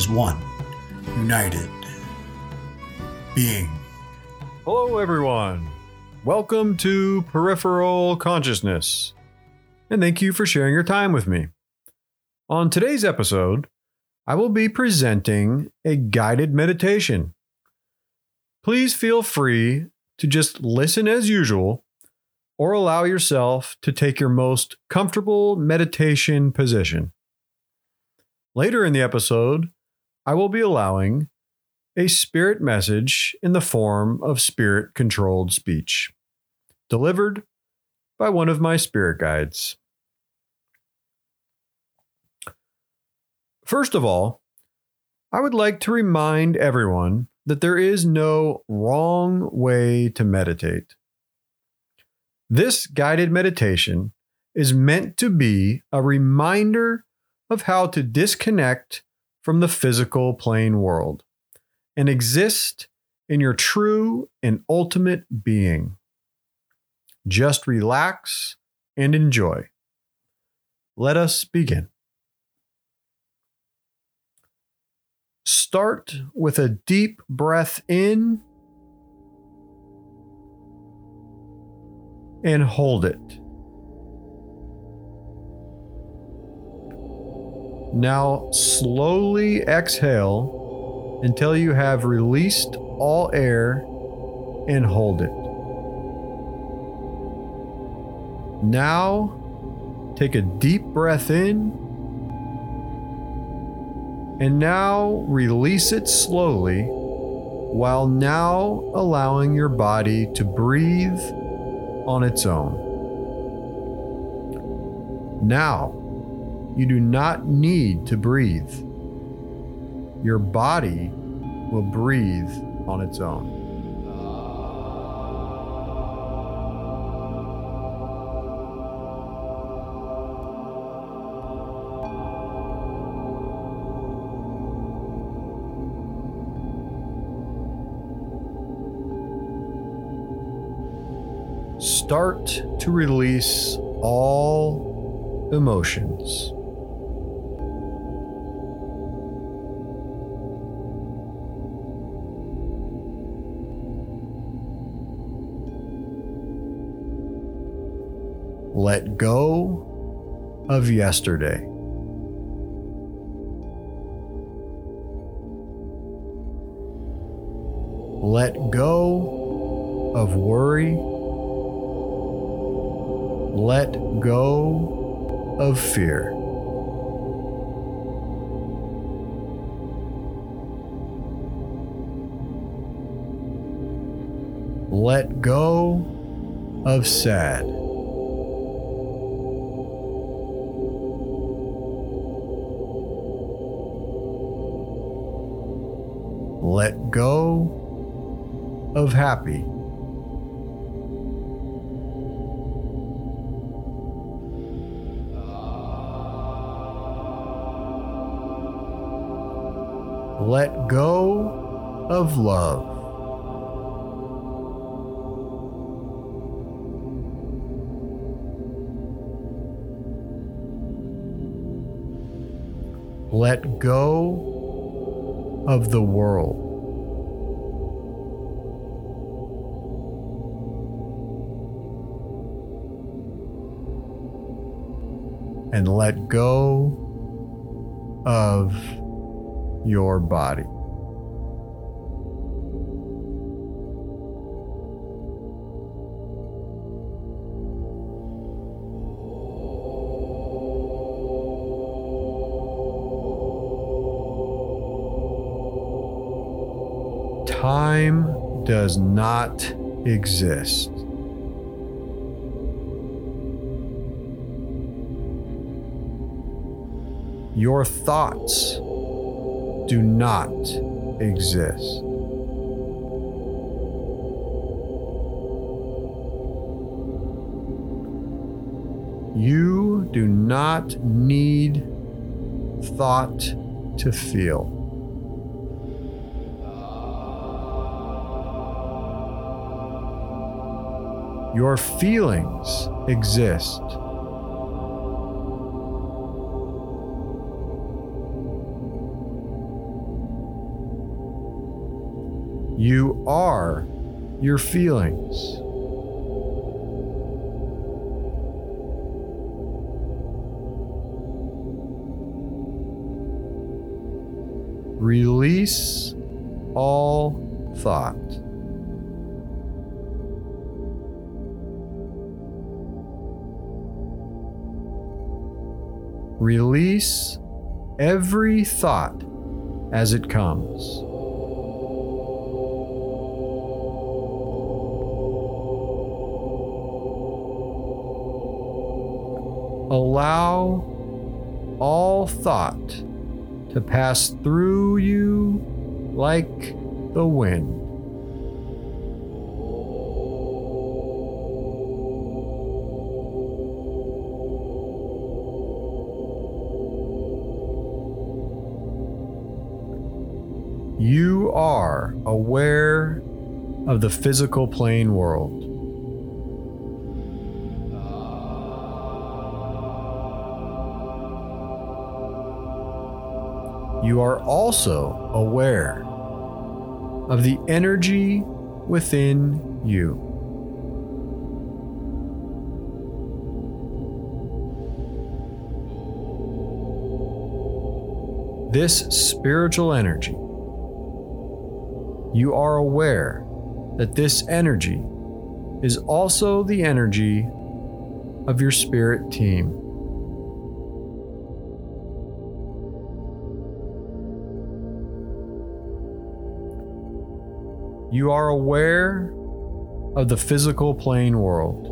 as one, united being. Hello, everyone. Welcome to Peripheral Consciousness. And thank you for sharing your time with me. On today's episode, I will be presenting a guided meditation. Please feel free to just listen as usual or allow yourself to take your most comfortable meditation position. Later in the episode, I will be allowing a spirit message in the form of spirit controlled speech, delivered by one of my spirit guides. First of all, I would like to remind everyone that there is no wrong way to meditate. This guided meditation is meant to be a reminder of how to disconnect from the physical plane world and exist in your true and ultimate being. Just relax and enjoy. Let us begin. Start with a deep breath in and hold it. Now slowly exhale until you have released all air and hold it. Now take a deep breath in and now release it slowly while now allowing your body to breathe on its own. Now, you do not need to breathe. Your body will breathe on its own. start to release all emotions. Let go of yesterday. Let go of worry let go of fear. Let go of sad. Let go of happy. let go of love. Let go of the world. And let go of your body. Time does not exist. Your thoughts do not exist. You do not need thought to feel. Your feelings exist. You are your feelings. Release all thought. Release every thought as it comes. Allow all thought to pass through you like the wind. You are aware of the physical plane world. You are also aware of the energy within you. This spiritual energy you are aware that this energy is also the energy of your spirit team. You are aware of the physical plane world.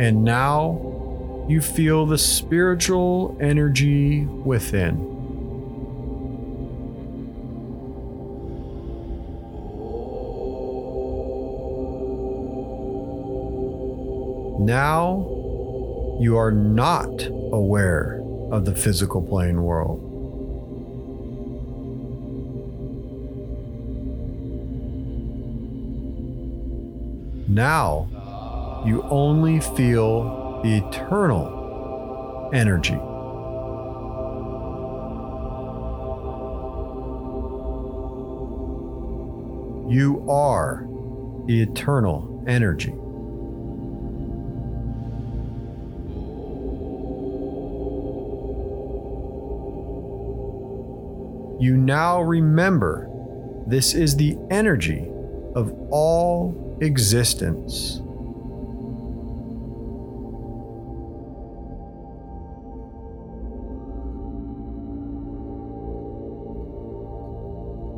And now you feel the spiritual energy within. Now you are not aware of the physical plane world. Now you only feel the eternal energy. You are the eternal energy. You now remember this is the energy of all existence.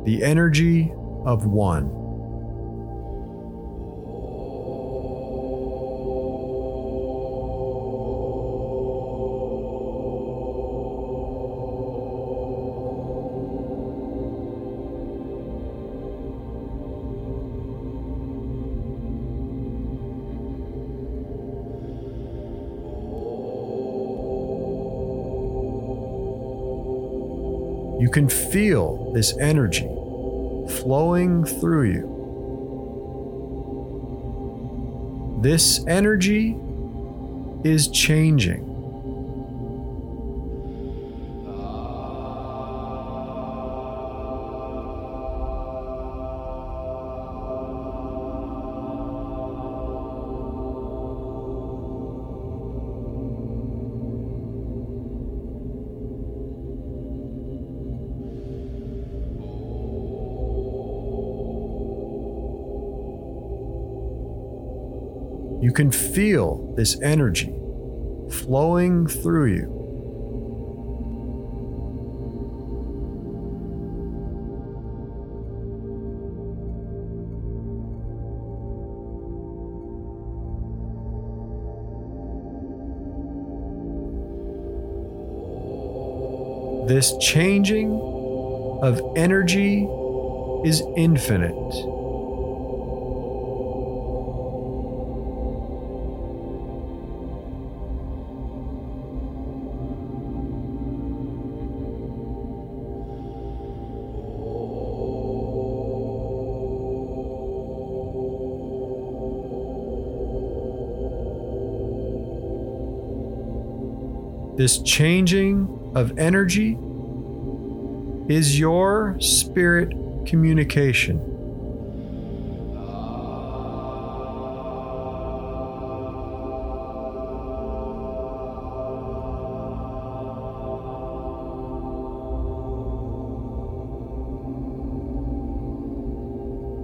The energy of one. You can feel this energy flowing through you. This energy is changing. Can feel this energy flowing through you. This changing of energy is infinite. This changing of energy is your spirit communication.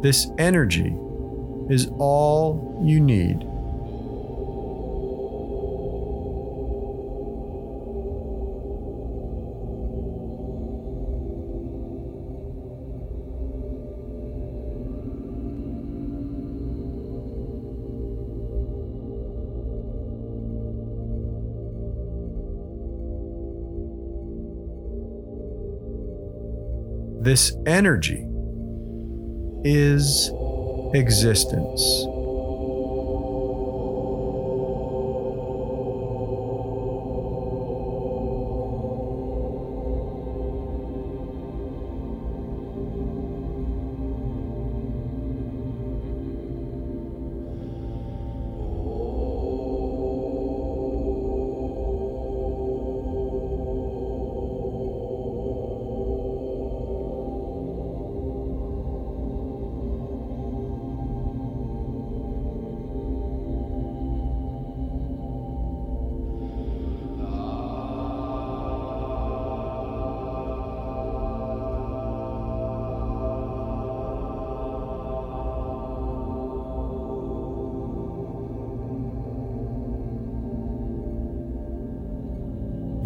This energy is all you need. This energy is existence.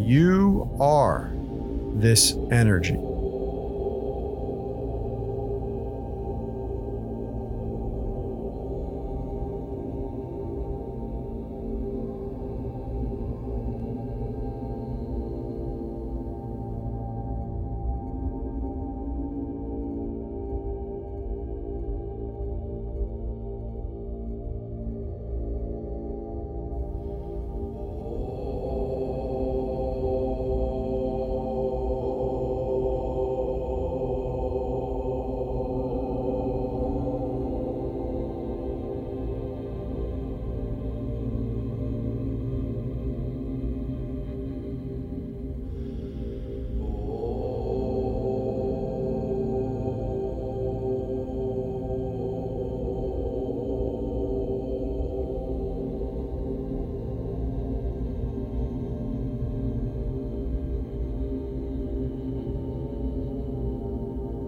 You are this energy.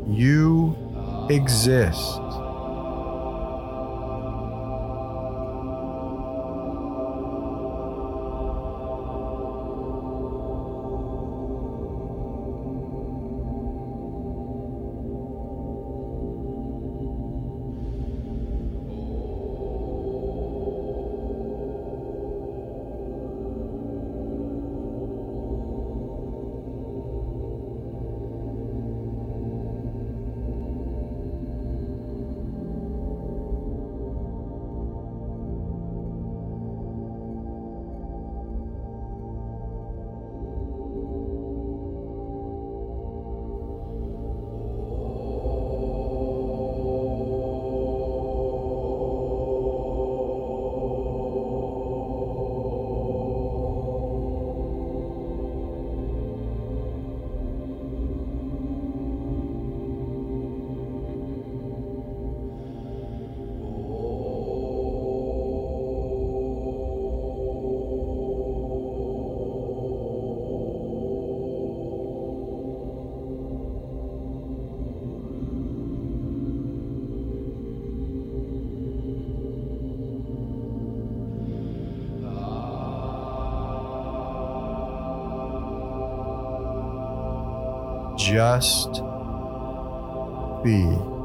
You exist. Just be.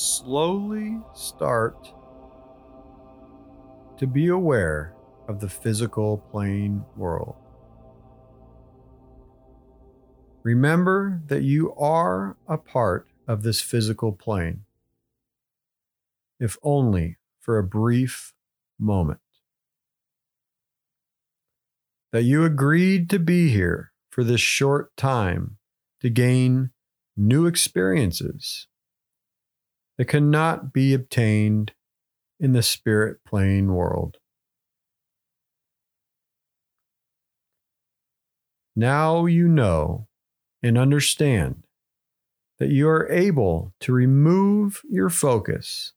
Slowly start to be aware of the physical plane world. Remember that you are a part of this physical plane, if only for a brief moment. That you agreed to be here for this short time to gain new experiences that cannot be obtained in the spirit plane world. Now you know and understand that you are able to remove your focus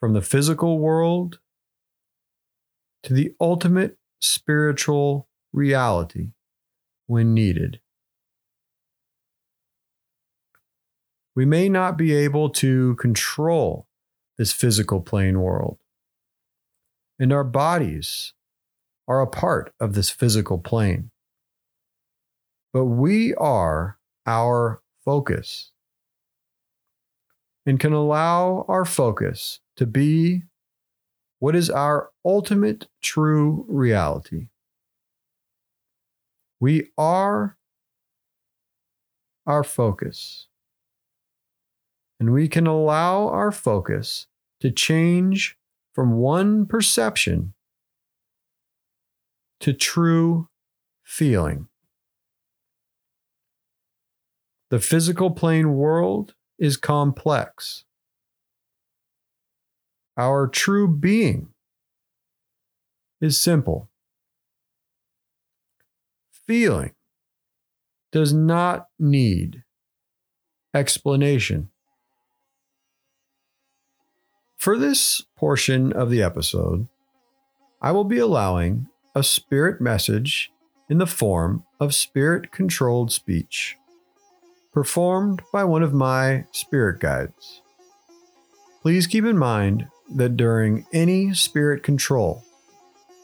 from the physical world to the ultimate spiritual reality when needed. We may not be able to control this physical plane world, and our bodies are a part of this physical plane. But we are our focus and can allow our focus to be what is our ultimate true reality. We are our focus and we can allow our focus to change from one perception to true feeling. The physical plane world is complex. Our true being is simple. Feeling does not need explanation. For this portion of the episode, I will be allowing a spirit message in the form of spirit controlled speech, performed by one of my spirit guides. Please keep in mind that during any spirit control,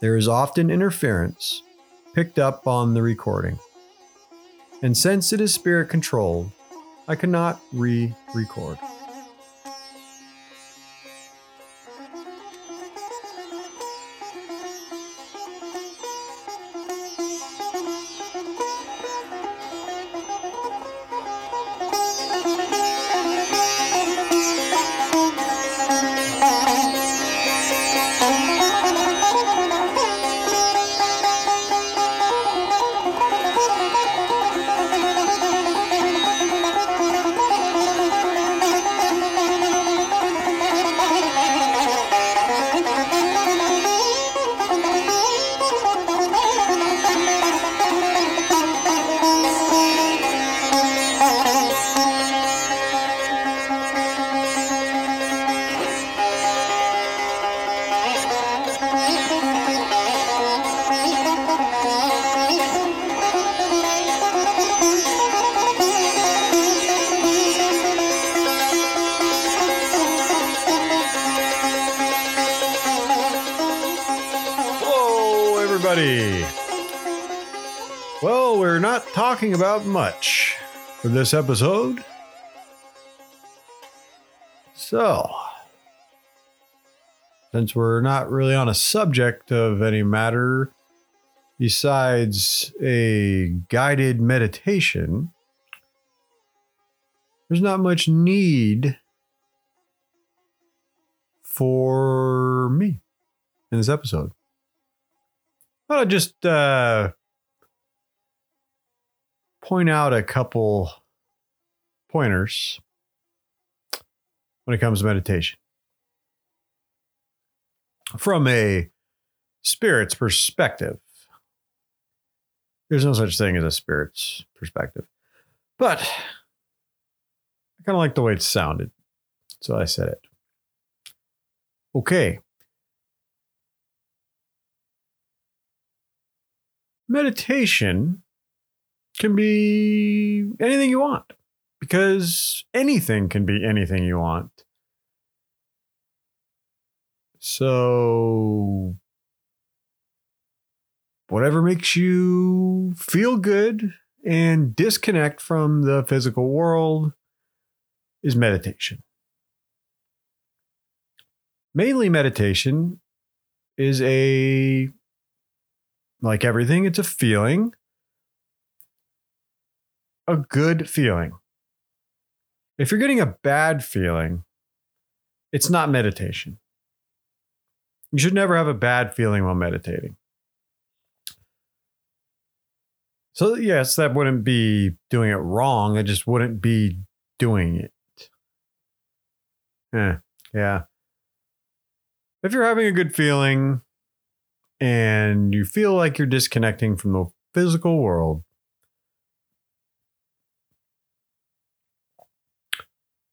there is often interference picked up on the recording. And since it is spirit controlled, I cannot re record. Talking about much for this episode. So, since we're not really on a subject of any matter besides a guided meditation, there's not much need for me in this episode. I'll just uh, point out a couple pointers when it comes to meditation. From a spirit's perspective, there's no such thing as a spirit's perspective, but I kind of like the way it sounded, so I said it. Okay. meditation can be anything you want because anything can be anything you want. So, whatever makes you feel good and disconnect from the physical world is meditation. mainly meditation is a like everything it's a feeling a good feeling. If you're getting a bad feeling it's not meditation. You should never have a bad feeling while meditating. So yes that wouldn't be doing it wrong it just wouldn't be doing it. Eh, yeah. If you're having a good feeling and you feel like you're disconnecting from the physical world,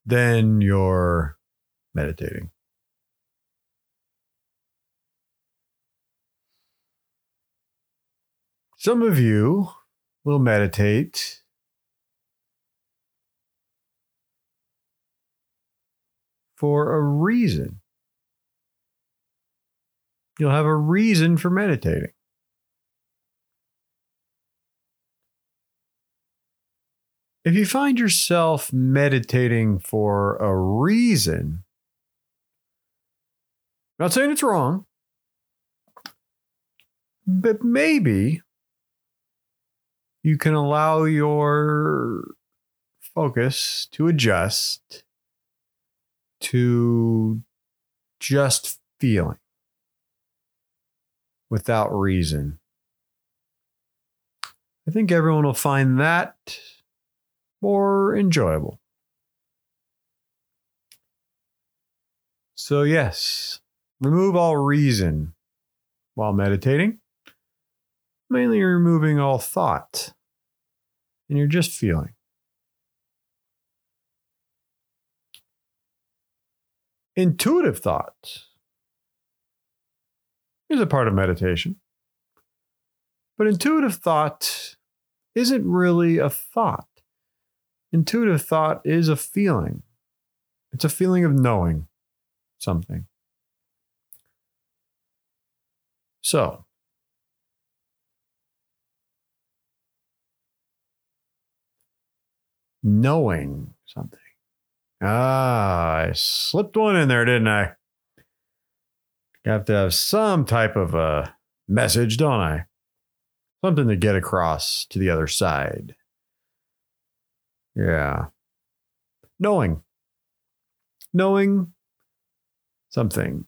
then you're meditating. Some of you will meditate for a reason you'll have a reason for meditating. If you find yourself meditating for a reason, not saying it's wrong, but maybe you can allow your focus to adjust to just feeling without reason. I think everyone will find that more enjoyable. So, yes, remove all reason while meditating, mainly removing all thought, and you're just feeling. Intuitive thought is a part of meditation. But intuitive thought isn't really a thought. Intuitive thought is a feeling, it's a feeling of knowing something. So, knowing something. Ah, I slipped one in there, didn't I? You have to have some type of a message, don't I? Something to get across to the other side. Yeah. Knowing. Knowing something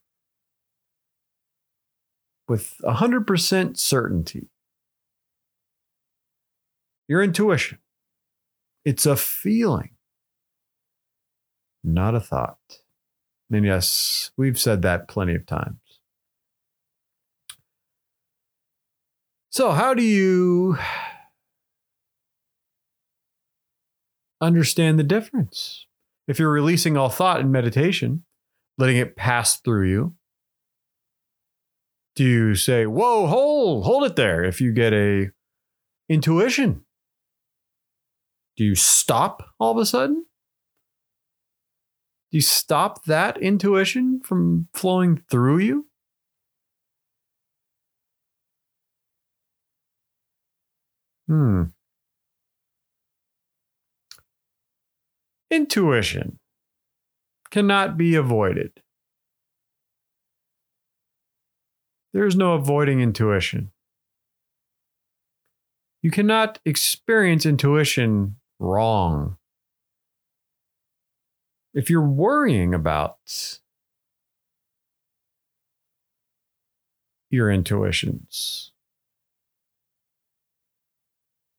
with 100% certainty. Your intuition. It's a feeling, not a thought. And yes, we've said that plenty of times. So, how do you understand the difference? If you're releasing all thought in meditation, letting it pass through you, do you say, "Whoa, hold, hold it there"? If you get a intuition, do you stop all of a sudden? Do you stop that intuition from flowing through you? Hmm. Intuition cannot be avoided. There is no avoiding intuition. You cannot experience intuition wrong. If you're worrying about your intuitions,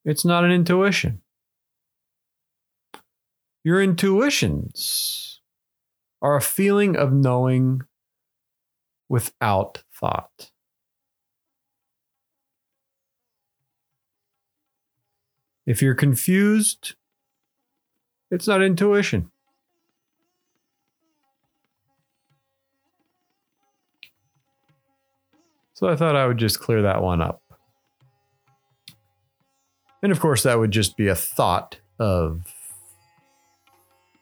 it's not an intuition. Your intuitions are a feeling of knowing without thought. If you're confused, it's not intuition. So I thought I would just clear that one up. And of course, that would just be a thought of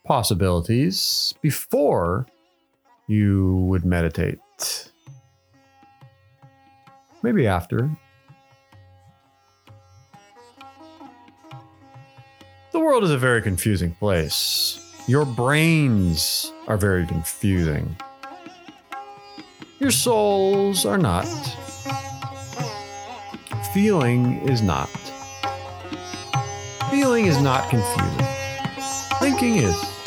possibilities before you would meditate. Maybe after. The world is a very confusing place. Your brains are very confusing. Your souls are not. Feeling is not. Feeling is not confusing. Thinking is.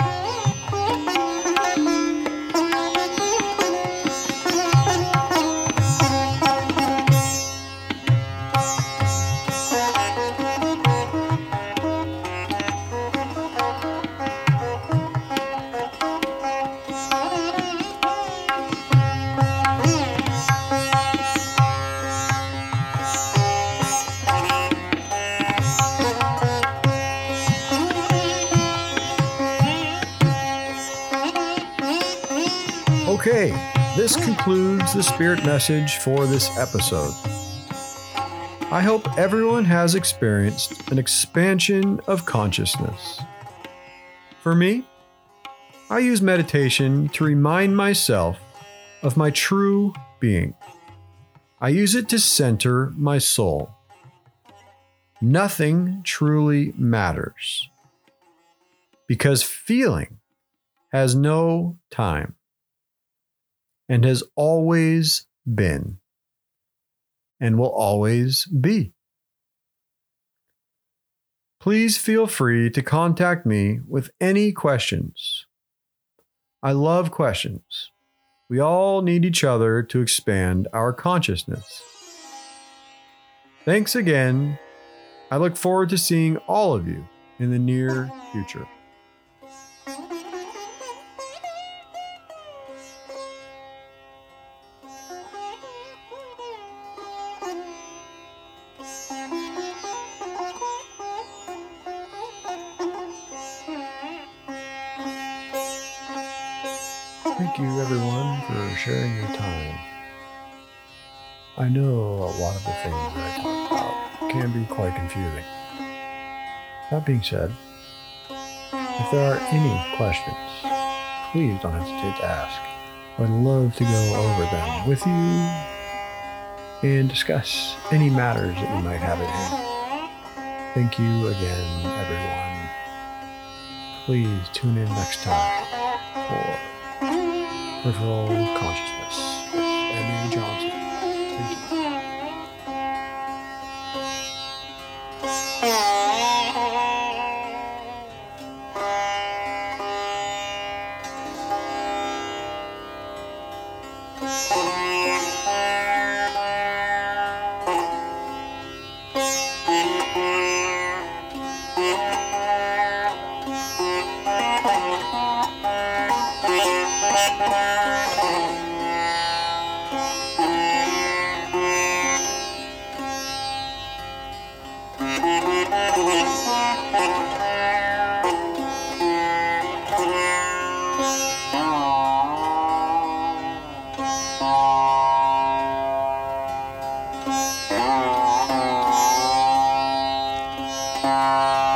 Spirit message for this episode. I hope everyone has experienced an expansion of consciousness. For me, I use meditation to remind myself of my true being. I use it to center my soul. Nothing truly matters because feeling has no time and has always been and will always be. Please feel free to contact me with any questions. I love questions. We all need each other to expand our consciousness. Thanks again. I look forward to seeing all of you in the near future. Being said, if there are any questions, please don't hesitate to ask. I'd love to go over them with you and discuss any matters that you might have at hand. Thank you again, everyone. Please tune in next time for Peripheral Consciousness with Emily Johnson. Música